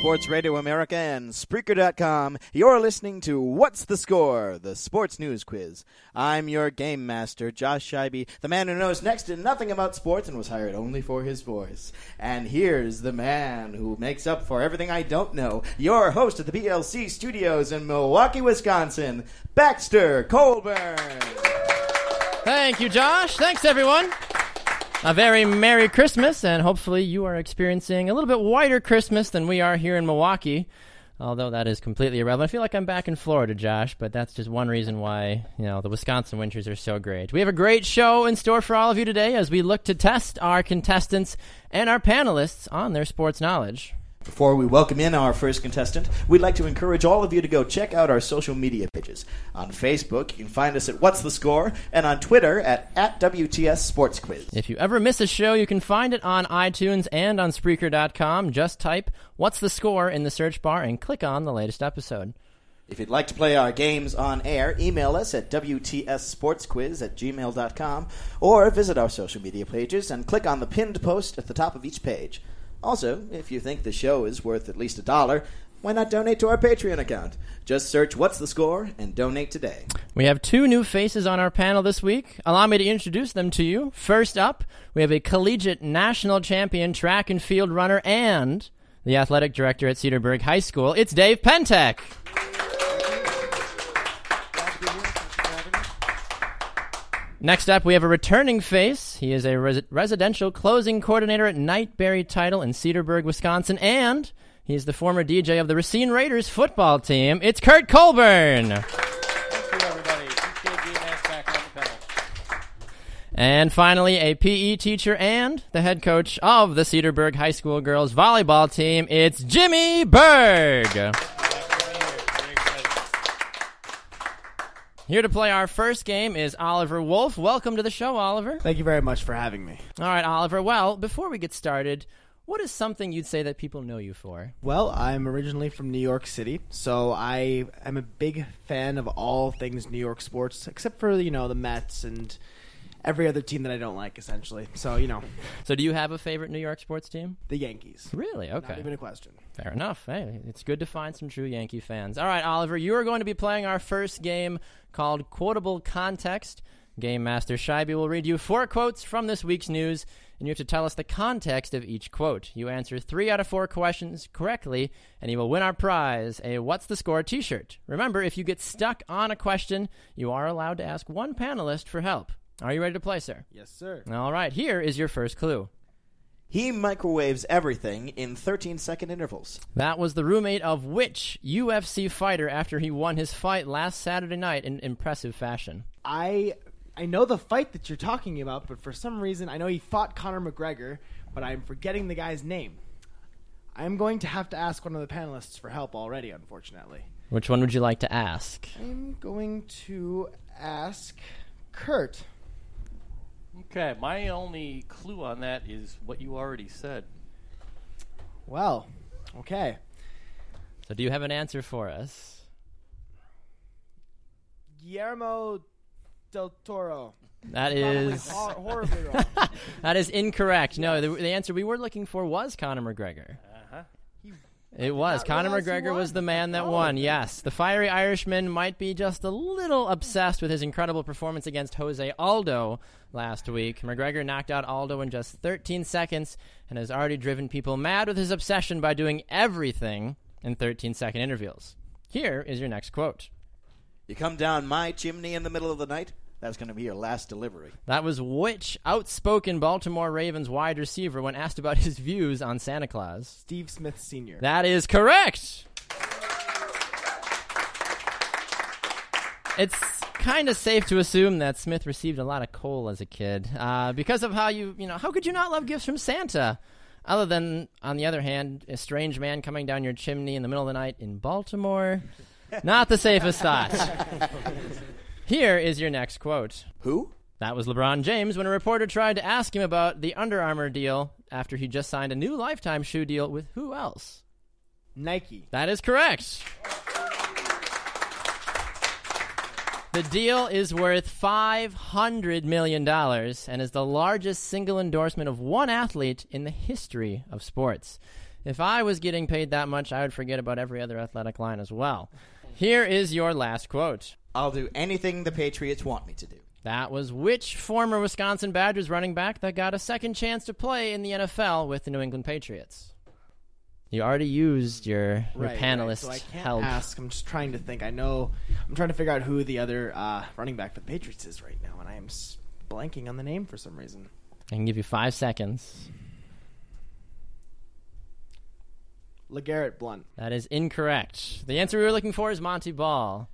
Sports Radio America, and Spreaker.com. You're listening to What's the Score, the sports news quiz. I'm your game master, Josh Scheibe, the man who knows next to nothing about sports and was hired only for his voice. And here's the man who makes up for everything I don't know, your host at the BLC studios in Milwaukee, Wisconsin, Baxter Colburn. Thank you, Josh. Thanks, everyone. A very Merry Christmas, and hopefully you are experiencing a little bit whiter Christmas than we are here in Milwaukee. Although that is completely irrelevant. I feel like I'm back in Florida, Josh, but that's just one reason why, you know, the Wisconsin winters are so great. We have a great show in store for all of you today as we look to test our contestants and our panelists on their sports knowledge. Before we welcome in our first contestant, we'd like to encourage all of you to go check out our social media pages. On Facebook, you can find us at What's the Score, and on Twitter at, at WTS Sports Quiz. If you ever miss a show, you can find it on iTunes and on Spreaker.com. Just type What's the Score in the search bar and click on the latest episode. If you'd like to play our games on air, email us at WTSSportsQuiz at gmail.com or visit our social media pages and click on the pinned post at the top of each page. Also, if you think the show is worth at least a dollar, why not donate to our Patreon account? Just search What's the Score and donate today. We have two new faces on our panel this week. Allow me to introduce them to you. First up, we have a collegiate national champion track and field runner and the athletic director at Cedarburg High School. It's Dave Pentek. Next up, we have a returning face. He is a res- residential closing coordinator at Knight Barry Title in Cedarburg, Wisconsin, and he is the former DJ of the Racine Raiders football team. It's Kurt Colburn. Thank you, everybody. Back on the panel. And finally, a PE teacher and the head coach of the Cedarburg High School girls volleyball team. It's Jimmy Berg. Glad to be here. Very excited. Here to play our first game is Oliver Wolf. Welcome to the show, Oliver. Thank you very much for having me. All right, Oliver. Well, before we get started, what is something you'd say that people know you for? Well, I'm originally from New York City, so I am a big fan of all things New York sports, except for you know the Mets and every other team that I don't like, essentially. So you know So, do you have a favorite New York sports team? the Yankees. Really? Okay. Not even a question. Fair enough. Hey, it's good to find some true Yankee fans. All right, Oliver, you are going to be playing our first game called Quotable Context. Game Master Scheibe will read you four quotes from this week's news, and you have to tell us the context of each quote. You answer three out of four questions correctly, and you will win our prize a What's the Score t shirt. Remember, if you get stuck on a question, you are allowed to ask one panelist for help. Are you ready to play, sir? Yes, sir. All right, here is your first clue. He microwaves everything in 13 second intervals. That was the roommate of which UFC fighter after he won his fight last Saturday night in impressive fashion? I I know the fight that you're talking about, but for some reason I know he fought Conor McGregor, but I'm forgetting the guy's name. I'm going to have to ask one of the panelists for help already, unfortunately. Which one would you like to ask? I'm going to ask Kurt. Okay, my only clue on that is what you already said. Well, okay. So, do you have an answer for us? Guillermo del Toro. That is hor- horribly wrong. that is incorrect. No, the, the answer we were looking for was Conor McGregor. Uh-huh. It was Conor McGregor was the man that Oh, won. Yes, the fiery Irishman might be just a little obsessed with his incredible performance against Jose Aldo last week. McGregor knocked out Aldo in just 13 seconds and has already driven people mad with his obsession by doing everything in 13 second intervals. Here is your next quote. You come down my chimney in the middle of the night, that's going to be your last delivery. That was which outspoken Baltimore Ravens wide receiver when asked about his views on Santa Claus? Steve Smith Sr. That is correct. It's kind of safe to assume that Smith received a lot of coal as a kid uh, because of how you, you know, how could you not love gifts from Santa? Other than, on the other hand, a strange man coming down your chimney in the middle of the night in Baltimore. Not the safest thought. Here is your next quote. Who? That was LeBron James when a reporter tried to ask him about the Under Armour deal after he just signed a new lifetime shoe deal with who else? Nike. That is correct. The deal is worth $500 million and is the largest single endorsement of one athlete in the history of sports. If I was getting paid that much, I would forget about every other athletic line as well. Here is your last quote. I'll do anything the Patriots want me to do. That was which former Wisconsin Badgers running back that got a second chance to play in the NFL with the New England Patriots? You already used your, your Right, panelist right. So I can't help. ask. I'm just trying to think. I know. I'm trying to figure out who the other uh, running back for the Patriots is right now, and I am blanking on the name for some reason. I can give you five seconds. LeGarrette Blount. That is incorrect. The answer we were looking for is Montee Ball.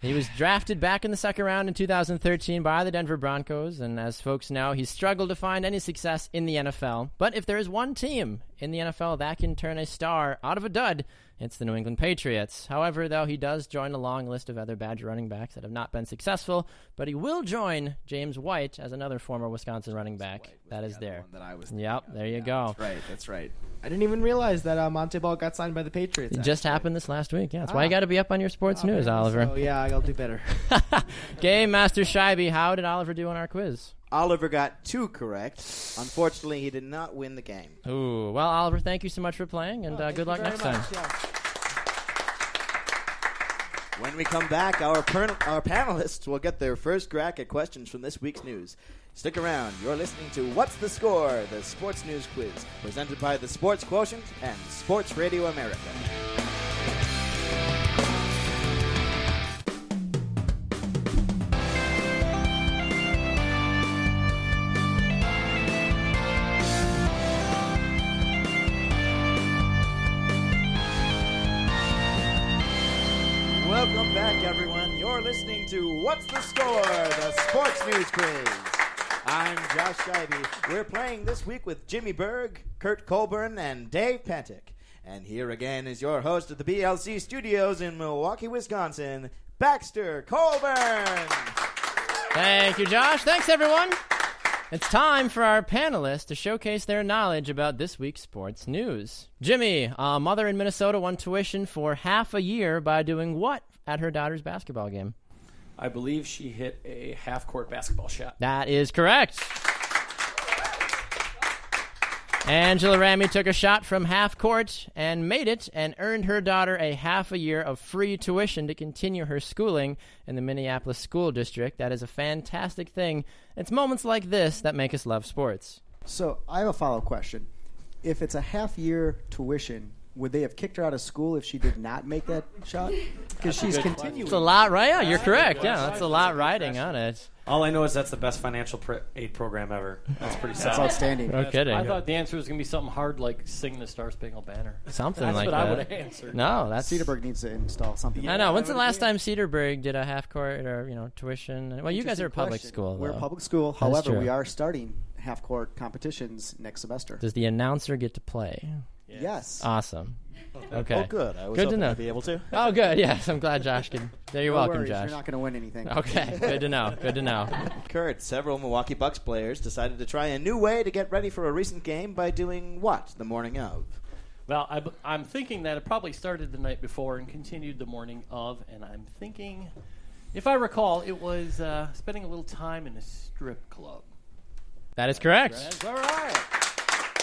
He was drafted back in the second round in 2013 by the Denver Broncos, and as folks know, he's struggled to find any success in the NFL. But if there is one team in the NFL that can turn a star out of a dud, it's the New England Patriots. However, though, he does join a long list of other Badger running backs that have not been successful, but he will join James White as another former Wisconsin running back that is there. That I was. Yep, there you go. That's right. That's right. I didn't even realize that uh, Montee Ball got signed by the Patriots. It just happened this last week. Yeah, that's why you Ah. got to be up on your sports Oh, news, man, Oliver. So yeah, I'll do better. Game Master Scheibe, how did Oliver do on our quiz? Oliver got two correct. Unfortunately, he did not win the game. Ooh, well, Oliver, thank you so much for playing, and uh, good luck next time. When we come back, our per- our panelists will get their first crack at questions from this week's news. Stick around. You're listening to What's the Score? The Sports News Quiz, presented by the Sports Quotient and Sports Radio America. What's the Score? The Sports News Quiz. I'm Josh Scheibe. We're playing this week with Jimmy Berg, Kurt Colburn, and Dave Pentek. And here again is your host of the BLC studios in Milwaukee, Wisconsin, Baxter Colburn. Thank you, Josh. Thanks, everyone. It's time for our panelists to showcase their knowledge about this week's sports news. Jimmy, a mother in Minnesota won tuition for half a year by doing what at her daughter's basketball game? I believe she hit a half court basketball shot. That is correct. Angela Ramy took a shot from half court and made it and earned her daughter a half a year of free tuition to continue her schooling in the Minneapolis School District. That is a fantastic thing. It's moments like this that make us love sports. So I have a follow up question. If it's a half year tuition, would they have kicked her out of school if she did not make that shot? Because she's continuing. It's a lot, right? Yeah, you're correct. Yeah, that's a lot riding on it. All I know is that's the best financial pr- aid program ever. That's pretty sad. That's outstanding. No kidding. I thought the answer was going to be something hard like sing the Star Spangled Banner. Something That's like what I would have answered. No, that's Cedarburg needs to install something. I know. When's the last time Cedarburg did a half court or you know tuition? Well, you guys are a public Question. school. We're a public school. However, true. we are starting half court competitions next semester. Does the announcer get to play? Yes. Awesome. Okay. Oh, good. I was Good to know. I'd be able to. Oh, good. Yes, I'm glad Josh can. There, you're No welcome, worries, Josh. You're not going to win anything. Okay, good to know. Good to know. Kurt, several Milwaukee Bucks players decided to try a new way to get ready for a recent game by doing what the morning of? Well, I, am thinking that it probably started the night before and continued the morning of, and I'm thinking, if I recall, it was uh, spending a little time in a strip club. That is correct. That's all right.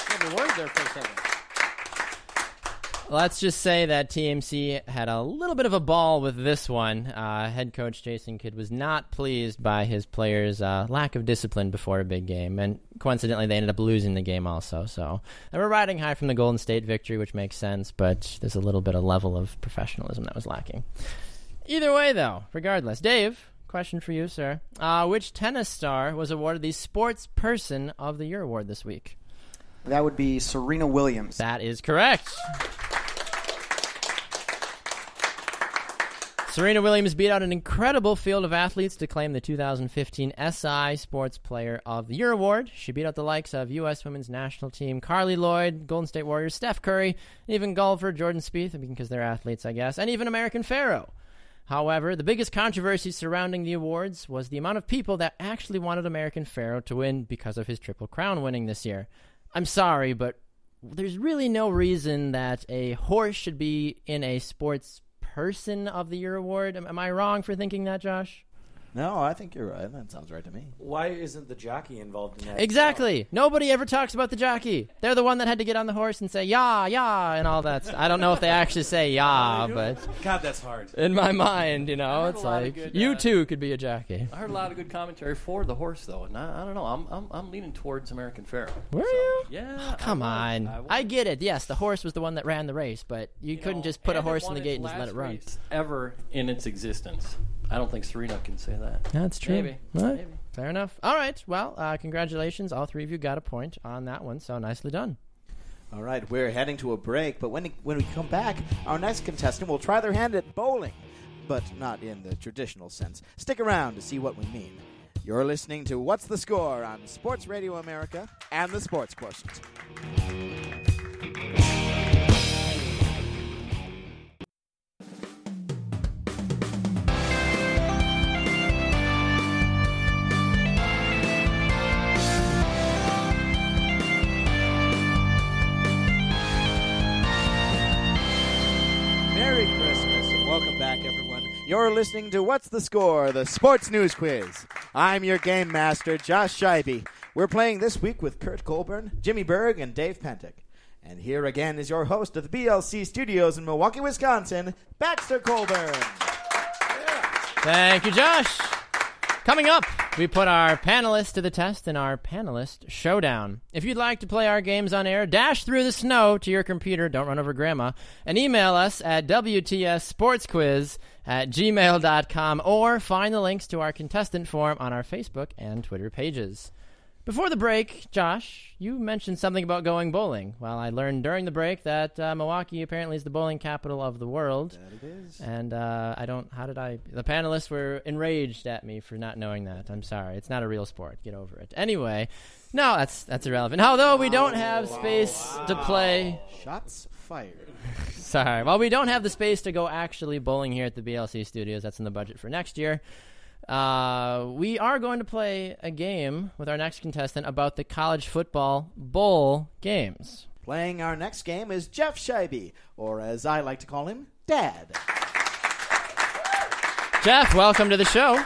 Got me worried there for a second. Let's just say that TMZ had a little bit of a ball with this one. Uh, head coach Jason Kidd was not pleased by his players' uh, lack of discipline before a big game, and coincidentally, they ended up losing the game also. So they were riding high from the Golden State victory, which makes sense, but there's a little bit of level of professionalism that was lacking. Either way, though, regardless, Dave, question for you, sir: uh, Which tennis star was awarded the Sports Person of the Year award this week? That would be Serena Williams. That is correct. Serena Williams beat out an incredible field of athletes to claim the 2015 SI Sports Player of the Year award. She beat out the likes of U.S. Women's National Team Carli Lloyd, Golden State Warriors Steph Curry, even golfer Jordan Spieth, because they're athletes, I guess, and even American Pharoah. However, the biggest controversy surrounding the awards was the amount of people that actually wanted American Pharoah to win because of his Triple Crown winning this year. I'm sorry, but there's really no reason that a horse should be in a sports person of the year award. Am, am I wrong for thinking that, Josh? No, I think you're right. That sounds right to me. Why isn't the jockey involved in that? Exactly. Nobody ever talks about the jockey. They're the one that had to get on the horse and say "yeah, yeah" and all that. I don't know if they actually say "yeah," but God, that's hard. in my mind, you know, heard it's lot of like good, you uh, too could be a jockey. I heard a lot of good commentary for the horse, though, and I, I don't know. I'm, I'm I'm leaning towards American Pharoah. Were you? Yeah. Come I on. was, I, was. I get it. Yes, the horse was the one that ran the race, but you, You couldn't know, just put a and it horse in won the its gate and just let last it run. race Ever in its existence, I don't think Serena can say that. That's true. Maybe. All right. Maybe. Fair enough. All right. Well, uh, congratulations. All three of you got a point on that one, so nicely done. All right, we're heading to a break, but when when we come back, our next contestant will try their hand at bowling, but not in the traditional sense. Stick around to see what we mean. You're listening to What's the Score on Sports Radio America and the Sports Quotient. You're listening to What's the Score, the Sports News Quiz. I'm your game master, Josh Scheibe. We're playing this week with Kurt Colburn, Jimmy Berg, and Dave Pentek. And here again is your host of the BLC studios in Milwaukee, Wisconsin, Baxter Colburn. Thank you, Josh. Coming up, we put our panelists to the test in our panelist showdown. If you'd like to play our games on air, dash through the snow to your computer, don't run over grandma, and email us at WTSSportsQuiz at gmail.com or find the links to our contestant form on our Facebook and Twitter pages. Before the break, Josh, you mentioned something about going bowling. Well, I learned during the break that uh, Milwaukee apparently is the bowling capital of the world. That it is. And uh, I don't. How did I? The panelists were enraged at me for not knowing that. I'm sorry. It's not a real sport. Get over it. Anyway, no, that's that's irrelevant. Although we don't have space to play. Shots fired. Sorry. Well, we don't have the space to go actually bowling here at the BLC studios. That's in the budget for next year. Uh, we are going to play a game with our next contestant about the college football bowl games. Playing our next game is Jeff Scheibe, or as I like to call him, Dad. Jeff, welcome to the show.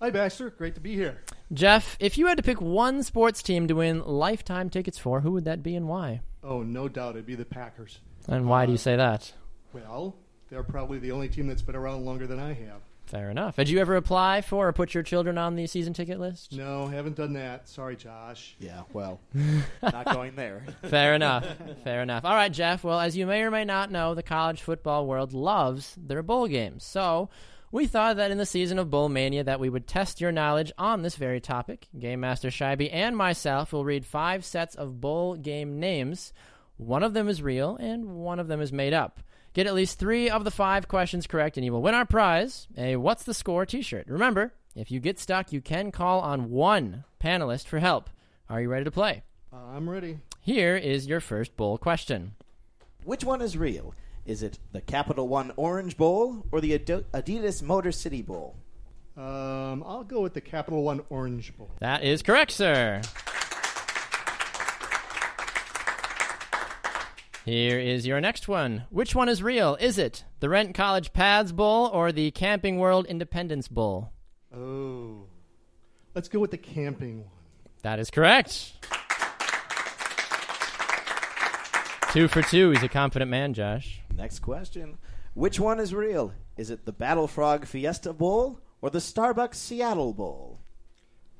Hi, Baxter. Great to be here. Jeff, if you had to pick one sports team to win lifetime tickets for, who would that be and why? Oh, no doubt it'd be the Packers. And why do you say that? Well, they're probably the only team that's been around longer than I have. Fair enough. Did you ever apply for or put your children on the season ticket list? No, haven't done that. Sorry, Josh. Yeah, well, not going there. Fair enough. Fair enough. All right, Jeff. Well, as you may or may not know, the college football world loves their bowl games. So we thought that in the season of Bowl Mania that we would test your knowledge on this very topic. Game Master Scheibe and myself will read five sets of bowl game names. One of them is real and one of them is made up. Get at least three of the five questions correct, and you will win our prize a What's the Score t shirt. Remember, if you get stuck, you can call on one panelist for help. Are you ready to play? Uh, I'm ready. Here is your first bowl question. Which one is real? Is it the Capital One Orange Bowl or the Adi- Adidas Motor City Bowl? Um, I'll go with the Capital One Orange Bowl. That is correct, sir. Here is your next one. Which one is real? Is it the Rent College Paths Bowl or the Camping World Independence Bowl? Oh. Let's go with the camping one. That is correct. Two for two. He's a confident man, Josh. Next question. Which one is real? Is it the Battle Frog Fiesta Bowl or the Starbucks Seattle Bowl?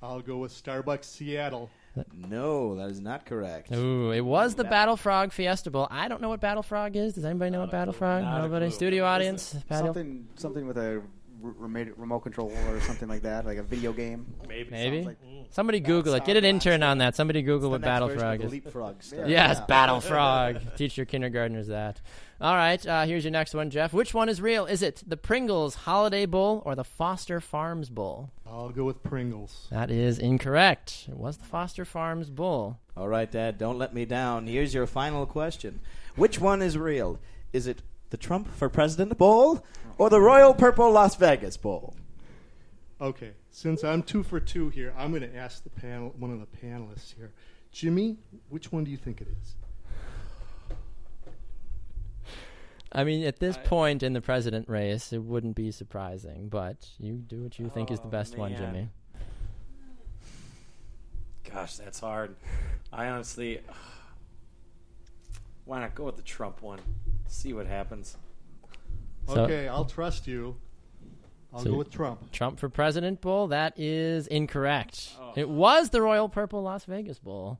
I'll go with Starbucks Seattle. No, that is not correct. Ooh, it was the Battle Frog Fiesta Bowl. I don't know what Battle Frog is. Does anybody know what uh, Battle Frog? Not Nobody. Studio audience. Battle- Something, something with a r- remote, remote control or something like that, like a video game. Maybe. Maybe. Like- Somebody Google it. Get an intern on that. Somebody Google what Battle Frog of is. Leapfrog stuff. Yes, Yeah. Battle Frog. Teach your kindergartners that. All right, uh, here's your next one, Jeff. Which one is real? Is it the Pringles Holiday Bowl or the Foster Farms Bowl? I'll go with Pringles. That is incorrect. It was the Foster Farms Bowl. All right, Dad, don't let me down. Here's your final question. Which one is real? Is it the Trump for President Bowl or the Royal Purple Las Vegas Bowl? Okay, since I'm two for two here, I'm going to ask the panel, one of the panelists here. Jimmy, which one do you think it is? I mean, at this I- point in the president race, it wouldn't be surprising, but you do what you think is the Oh, best one. Jimmy. Gosh, that's hard. I honestly, why not go with the Trump one? See what happens. So- Okay, I'll trust you. I'll So- go with Trump. Trump for President Bowl? That is incorrect. Oh. It was the Royal Purple Las Vegas Bowl.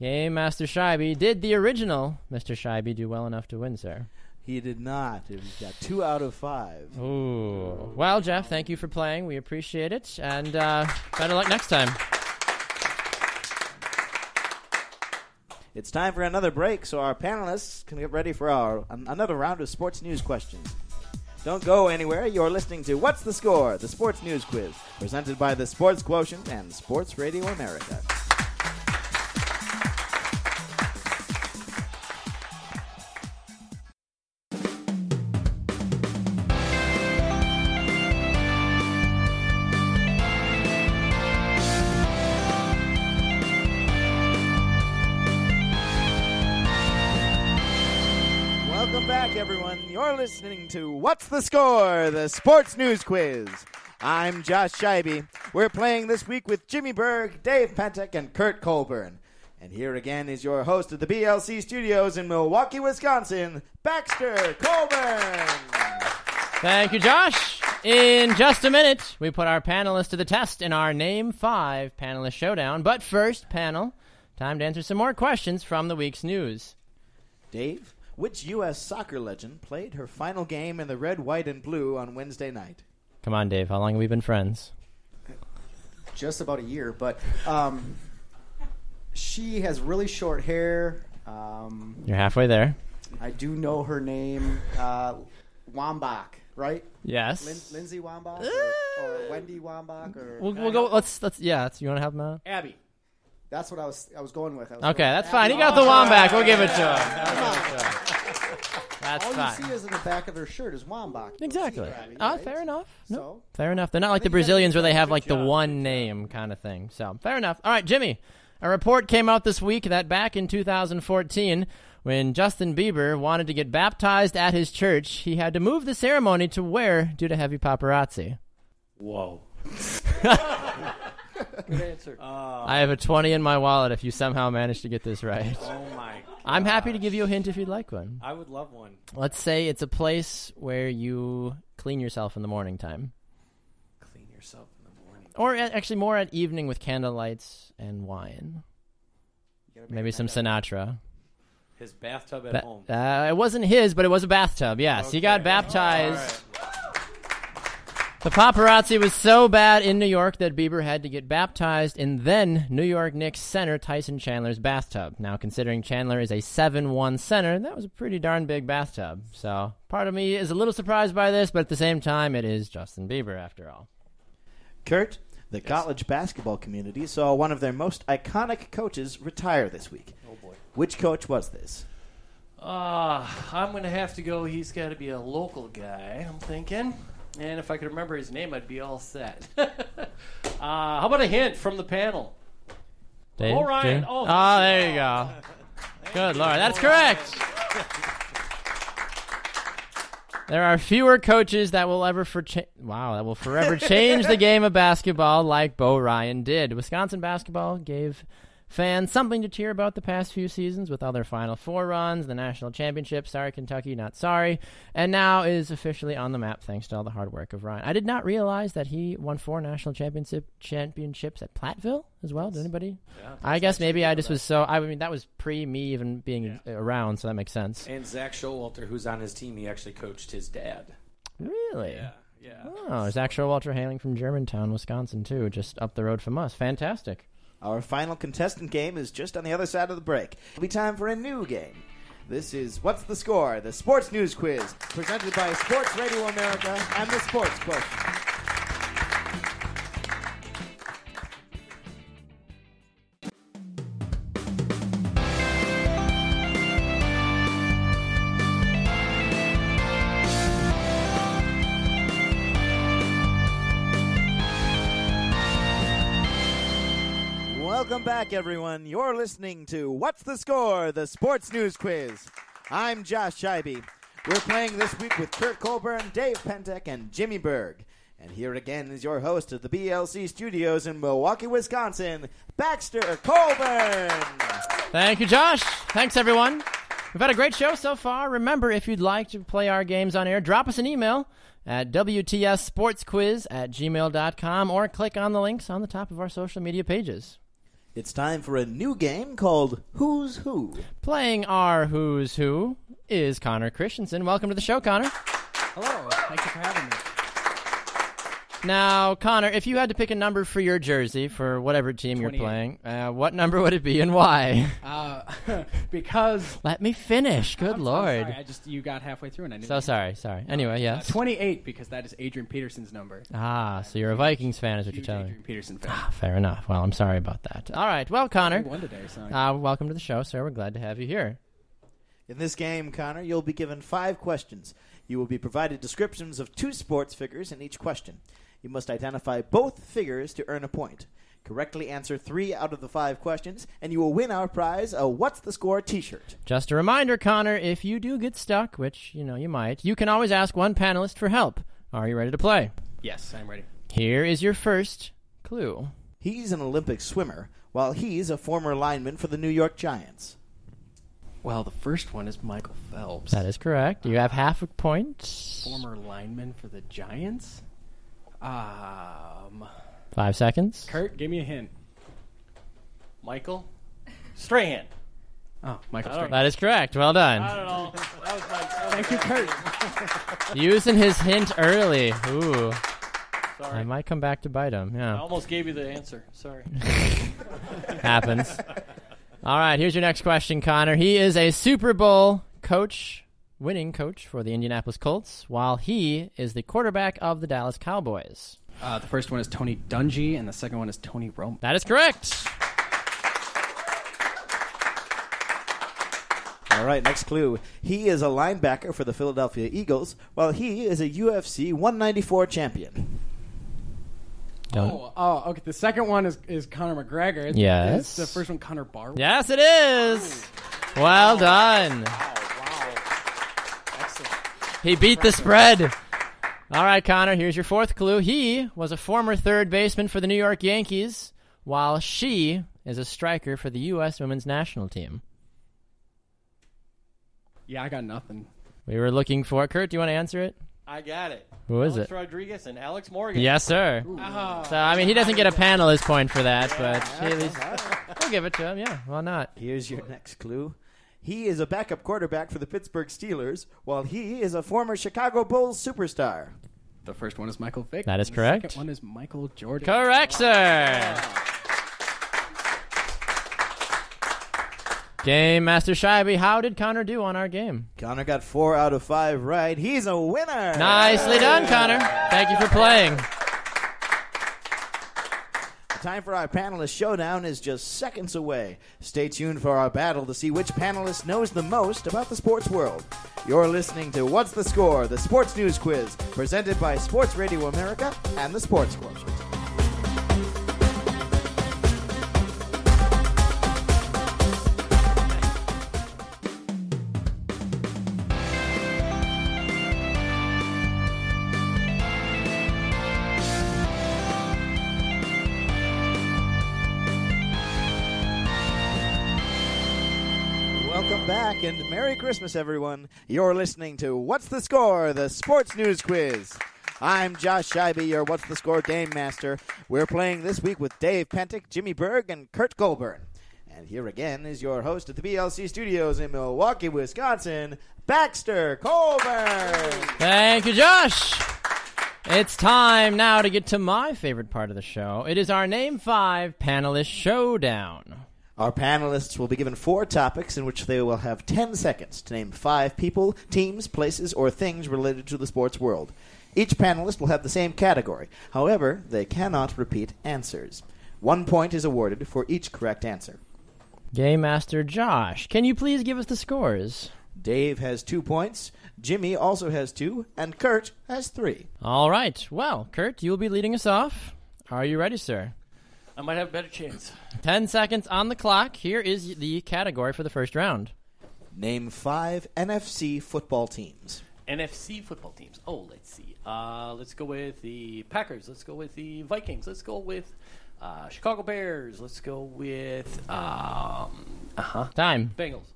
Game Master Scheibe. Did the original Mr. Scheibe do well enough to win, sir? He did not. He got two out of five. Ooh. Well, Jeff, thank you for playing. We appreciate it. And uh, better luck next time. It's time for another break, so our panelists can get ready for our an- another round of sports news questions. Don't go anywhere. You're listening to What's the Score? The Sports News Quiz, presented by the Sports Quotient and Sports Radio America. To What's the Score? The Sports News Quiz. I'm Josh Scheibe. We're playing this week with Jimmy Berg, Dave Pentek, and Kurt Colburn. And here again is your host of the BLC studios in Milwaukee, Wisconsin, Baxter Colburn. Thank you, Josh. In just a minute, we put our panelists to the test in our Name 5 panelist showdown. But first, panel, time to answer some more questions from the week's news. Dave, which U.S. soccer legend played her final game in the red, white, and blue on Wednesday night? Come on, Dave. How long have we been friends? Just about a year, but um, she has really short hair. Um, You're halfway there. I do know her name, uh, Wambach, right? Yes. Lin- Lindsay Wambach or, or Wendy Wambach, or We'll, we'll go. Let's. Let's. Yeah. That's, you want to have him out? Abby. That's what I was I was going with. I was Okay, going that's with fine. He got the Wambach. Womback. We'll give it to him. We'll give it to him. That's All fine. you see is in the back of their shirt is Wambach. Exactly. see Abby, Ah, right? fair enough. No, So fair enough. They're not like the think you guys Brazilians where they have like the one name kind of thing. So fair enough. All right, Jimmy. A report came out this week that back in 2014, when Justin Bieber wanted to get baptized at his church, he had to move the ceremony to where due to heavy paparazzi. Whoa. Good answer. Uh, I have a 20 in my wallet if you somehow manage to get this right. oh my. I'm happy to give you a hint if you'd like one. I would love one. Let's say it's a place where you clean yourself in the morning time. Clean yourself in the morning. Or a- actually more at evening with candlelights and wine. you gotta make Maybe some. Sinatra. His bathtub at Ba- home. uh, it wasn't his, but it was a bathtub. Yes, he got Okay. baptized. All right. The paparazzi was so bad in New York that Bieber had to get baptized in then New York Knicks center Tyson Chandler's bathtub. Now, considering Chandler is a 7 1 center, that was a pretty darn big bathtub. So, part of me is a little surprised by this, but at the same time, it is Justin Bieber after all. Kurt, the college basketball community saw one of their most iconic coaches retire this week. Oh boy. Which coach was this? Uh, I'm going to have to go. He's got to be a local guy, I'm thinking. And if I could remember his name, I'd be all set. uh, how about a hint from the panel? Dave? Oh, Ryan. Jim? Oh, oh, there you go. Good lord, that's correct. There are fewer coaches that will ever for cha- wow that will forever change the game of basketball like Bo Ryan did. Wisconsin basketball gave fans something to cheer about the past few seasons with all their Final Four runs, the national championship. Sorry, Kentucky, not sorry, and now is officially on the map thanks to all the hard work of Ryan. I did not realize that he won four national championship championships at Platteville as well. Did anybody? Yeah, I guess maybe I just was so. I mean, that was pre me even being around, so that makes sense. And Zach Showalter, who's on his team, he actually coached his dad. Really? Yeah. Oh, Zach Showalter hailing from Germantown, Wisconsin, too, just up the road from us. Fantastic. Our final contestant game is just on the other side of the break. It'll be time for a new game. This is What's the Score? The Sports News Quiz, presented by Sports Radio America and the Sports Quotient. Back, everyone. You're listening to What's the Score? The Sports News Quiz. I'm Josh Scheibe. We're playing this week with Kurt Colburn, Dave Pentek, and Jimmy Berg. And here again is your host of the BLC studios in Milwaukee, Wisconsin, Baxter Colburn. Thank you, Josh. Thanks, everyone. We've had a great show so far. Remember, if you'd like to play our games on air, drop us an email at WTSSportsQuiz at gmail.com or click on the links on the top of our social media pages. It's time for a new game called Who's Who. Playing our Who's Who is Connor Christensen. Welcome to the show, Connor. Hello. Thank you for having me. Now, Connor, if you had to pick a number for your jersey for whatever team you're playing, uh, what number would it be and why? Uh, because Let me finish. Good I'm- I'm lord. sorry, I just you got halfway through and I knew. So sorry, sorry. Anyway, Uh, yes. 28 because that is Adrian Peterson's number. Ah, so you're a Vikings fan, is what you're telling me. Adrian Peterson fan. Ah, fair enough. Well, I'm sorry about that. All right. Well, Connor, He won today, so uh, welcome to the show, sir. We're glad to have you here. In this game, Connor, you'll be given five questions. You will be provided descriptions of two sports figures in each question. You must identify both figures to earn a point. Correctly answer three out of the five questions, and you will win our prize a What's the Score t shirt. Just a reminder, Connor, if you do get stuck, which, you know, you might, you can always ask one panelist for help. Are you ready to play? yes, I'm ready. Here is your first clue. He's an Olympic swimmer, while he's a former lineman for the New York Giants. Well, the first one is Michael Phelps, That is correct. You have half a point. former lineman for the Giants. Um, Five seconds. Kurt, give me a hint. Michael Strahan. Oh, Michael I Strahan. That is correct. Well done. I don't know. That was my. That was Thank you, Kurt. Using his hint early. Ooh. Sorry. I might come back to bite him. I Yeah. almost gave you the answer. Sorry. Happens. All right, here's your next question, Connor. He is a Super Bowl coach, winning coach for the Indianapolis Colts, while he is the quarterback of the Dallas Cowboys. Uh, the first one is Tony Dungy, and the second one is Tony Romo. That is correct. All right, next clue. He is a linebacker for the Philadelphia Eagles, while he is a UFC 194 champion. Don't. Oh, oh, okay. The second one is, is Conor McGregor. Yes. Is the first one Connor Barwin? Yes, it is. Well done. He beat the spread. All right, Connor, here's your fourth clue. He was a former third baseman for the New York Yankees, while she is a striker for the U.S. women's national team. Yeah, I got nothing. We were looking for Kurt. Do you want to answer it? I got it. Who is Alex it? Rodriguez and Alex Morgan. Yes, sir. Oh. So I mean, he doesn't get a panelist point for that, but at least we'll give it to him. Yeah, why not? Here's your next clue. He is a backup quarterback for the Pittsburgh Steelers, while he is a former Chicago Bulls superstar. The first one is Michael Vick. That is and correct. The second one is Michael Jordan. Correct, sir. Game Master Scheibe, how did Connor do on our game? Connor got four out of five right. He's a winner. Nicely done, Connor. Thank you for playing. Time for our panelist showdown is just seconds away. Stay tuned for our battle to see which panelist knows the most about the sports world. You're listening to What's the Score, the sports news quiz, presented by Sports Radio America and the Sports Quotient. Christmas, everyone. You're listening to What's the Score, the sports news quiz. I'm Josh Scheibe, your What's the Score game master. We're playing this week with Dave Pentek, Jimmy Berg, and Kurt Colburn. And here again is your host at the BLC studios in Milwaukee, Wisconsin, Baxter Colburn. Thank you, Josh. It's time now to get to my favorite part of the show. It is our Name 5 Panelist Showdown. Our panelists will be given four topics in which they will have 10 seconds to name five people, teams, places, or things related to the sports world. Each panelist will have the same category. However, they cannot repeat answers. One point is awarded for each correct answer. Game Master Josh, can you please give us the scores? Dave has two points, Jimmy also has two, and Kurt has three. All right. Well, Kurt, you'll be leading us off. Are you ready, sir? I might have a better chance. 10 seconds on the clock. Here is the category for the first round. Name five NFC football teams. NFC football teams. Oh, let's see. Uh, let's go with the Packers. Let's go with the Vikings. Let's go with uh, Chicago Bears. Let's go with um, uh huh Time. Bengals.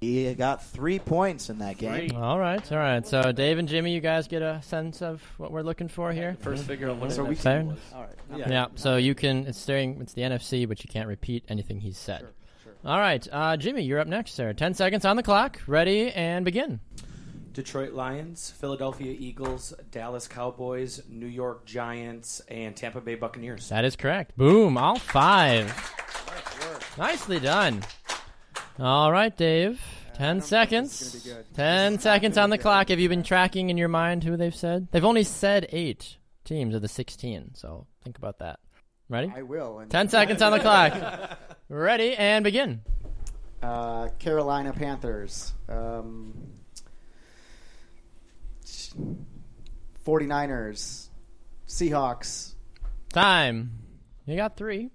He got three points in that game. Right. All right, all right. So Dave and Jimmy, you guys get a sense of what we're looking for here. First figure out what So an we NFC Fair. was. All right. Yeah. So you can. It's staring. It's the NFC, but you can't repeat anything he's said. Sure, sure. All right, uh, Jimmy, you're up next, sir. Ten seconds on the clock. Ready and begin. Detroit Lions, Philadelphia Eagles, Dallas Cowboys, New York Giants, and Tampa Bay Buccaneers. That is correct. Boom, all five. Nice Nicely done. All right, Dave. Ten seconds. This is gonna be good. Ten seconds on the clock. Have you been tracking in your mind who they've said? They've only said eight teams of the sixteen, so think about that. Ready? I will. And, Ten seconds on the clock. Ready and begin. Uh, Carolina Panthers. Um, 49ers. Seahawks. Time. You got three.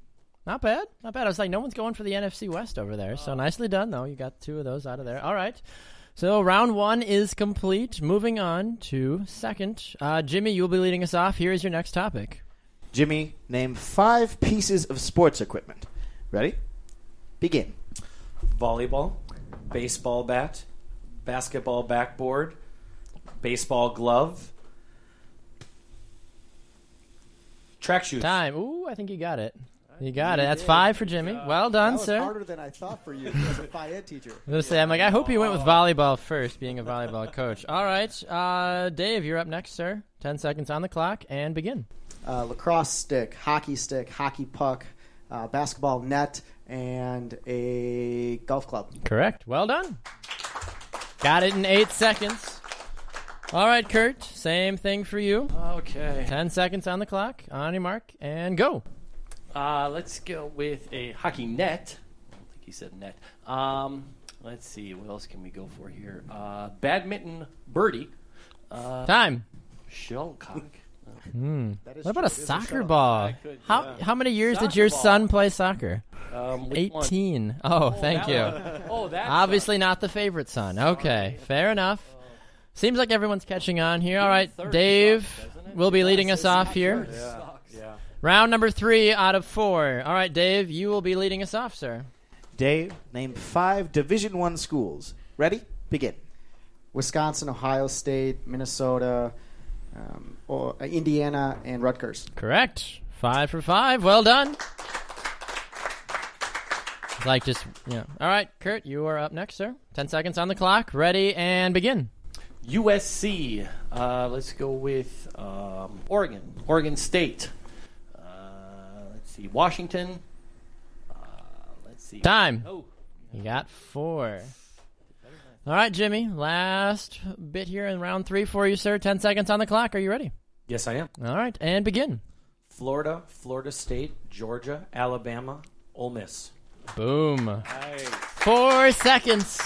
Not bad. Not bad. I was like, no one's going for the NFC West over there. So nicely done, though. You got two of those out of there. All right. So round one is complete. Moving on to second. Uh, Jimmy, you'll be leading us off. Here is your next topic. Jimmy, name five pieces of sports equipment. Ready? Begin. Volleyball, baseball bat, basketball backboard, baseball glove, track shoes. Time. Ooh, I think you got it. You got it. That's five for Jimmy. Well done, That was sir. harder than I thought for you as a Phy Ed teacher. I was gonna say, I'm like, I hope you went with volleyball first, being a volleyball coach. All right, uh, Dave, you're up next, sir. Ten seconds on the clock, and begin. Uh, lacrosse stick, hockey stick, hockey puck, uh, basketball net, and a golf club. Correct. Well done. Got it in eight seconds. All right, Kurt. Same thing for you. Okay. Ten seconds on the clock. On your mark, and go. Uh, let's go with a hockey net. I don't think he said net. Um, let's see. What else can we go for here? Uh, badminton birdie. Uh, Time. shuttlecock. Hmm. That is What about true. a It is soccer shuttle. ball? I could, How yeah. how many years did Soccer your ball. son play soccer? Um, which one? Eighteen. Oh, thank that you. one. Oh, that. Obviously not the favorite son. Okay, fair enough. Seems like everyone's catching on here. All right, Third Dave sucks, doesn't it? will be leading us off here. Yeah. Round number three out of four. All right, Dave, you will be leading us off, sir. Dave, name five Division One schools. Ready? Begin. Wisconsin, Ohio State, Minnesota, um, or, uh, Indiana, and Rutgers. Correct. Five for five. Well done. Like just yeah. All right, Kurt, you are up next, sir. Ten seconds on the clock. Ready and begin. USC. Uh, let's go with um, Oregon. Oregon State. Let's see. Washington. Uh, let's see. Time. Oh, You got four. All right, Jimmy. Last bit here in round three for you, sir. Ten seconds on the clock. Are you ready? Yes, I am. All right, and begin. Florida, Florida State, Georgia, Alabama, Ole Miss. Boom. nice. Four seconds.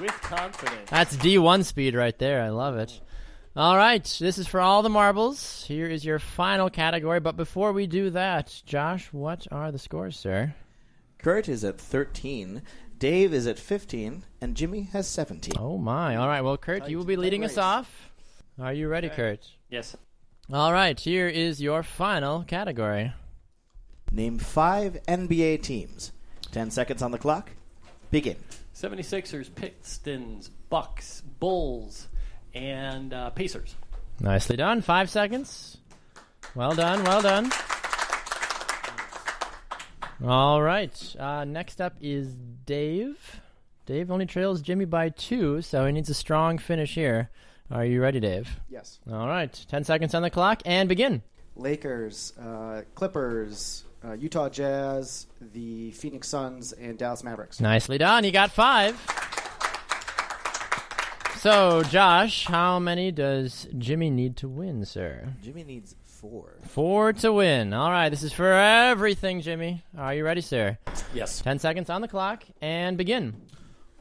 With confidence. That's D1 speed right there. I love it. All right, this is for all the marbles. Here is your final category. But before we do that, Josh, what are the scores, sir? Kurt is at 13, Dave is at 15, and Jimmy has 17. Oh, my. All right, well, Kurt, you will be leading us off. Are you ready, Kurt? Yes. All right, here is your final category. Name five NBA teams. 10 seconds on the clock. Begin. 76ers, Pistons, Bucks, Bulls, and uh, Pacers. Nicely done. Five seconds. Well done. Well done. All right. Uh, next up is Dave. Dave only trails Jimmy by two, so he needs a strong finish here. Are you ready, Dave? Yes. All right. Ten seconds on the clock and begin. Lakers, uh, Clippers, uh, Utah Jazz, the Phoenix Suns, and Dallas Mavericks. Nicely done. You got five. So, Josh, how many does Jimmy need to win, sir? Jimmy needs four. Four to win. All right. This is for everything, Jimmy. Are you ready, sir? Yes. Ten seconds on the clock and begin.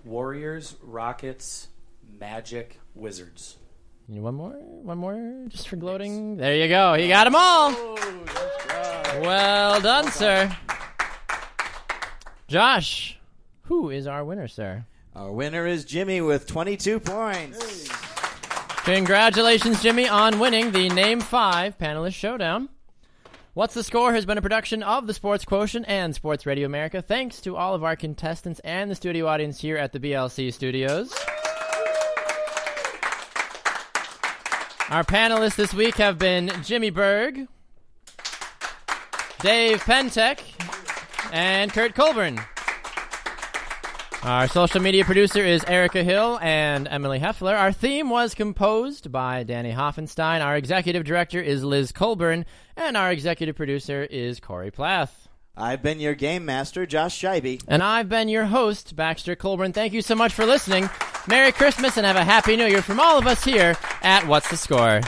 Warriors, Rockets, Magic, Wizards. You need one more? One more? Just for gloating? There you go. You got them all. Oh, well done, sir. Josh, who is our winner, sir? Our winner is Jimmy with 22 points. Congratulations, Jimmy, on winning the Name 5 Panelist Showdown. What's the Score has been a production of the Sports Quotient and Sports Radio America. Thanks to all of our contestants and the studio audience here at the BLC studios. Our panelists this week have been Jimmy Berg, Dave Pentek, and Kurt Colburn. Our social media producer is Erica Hill and Emily Heffler. Our theme was composed by Danny Hoffenstein. Our executive director is Liz Colburn, and our executive producer is Corey Plath. I've been your game master, Josh Scheibe. And I've been your host, Baxter Colburn. Thank you so much for listening. Merry Christmas and have a Happy New Year from all of us here at What's the Score?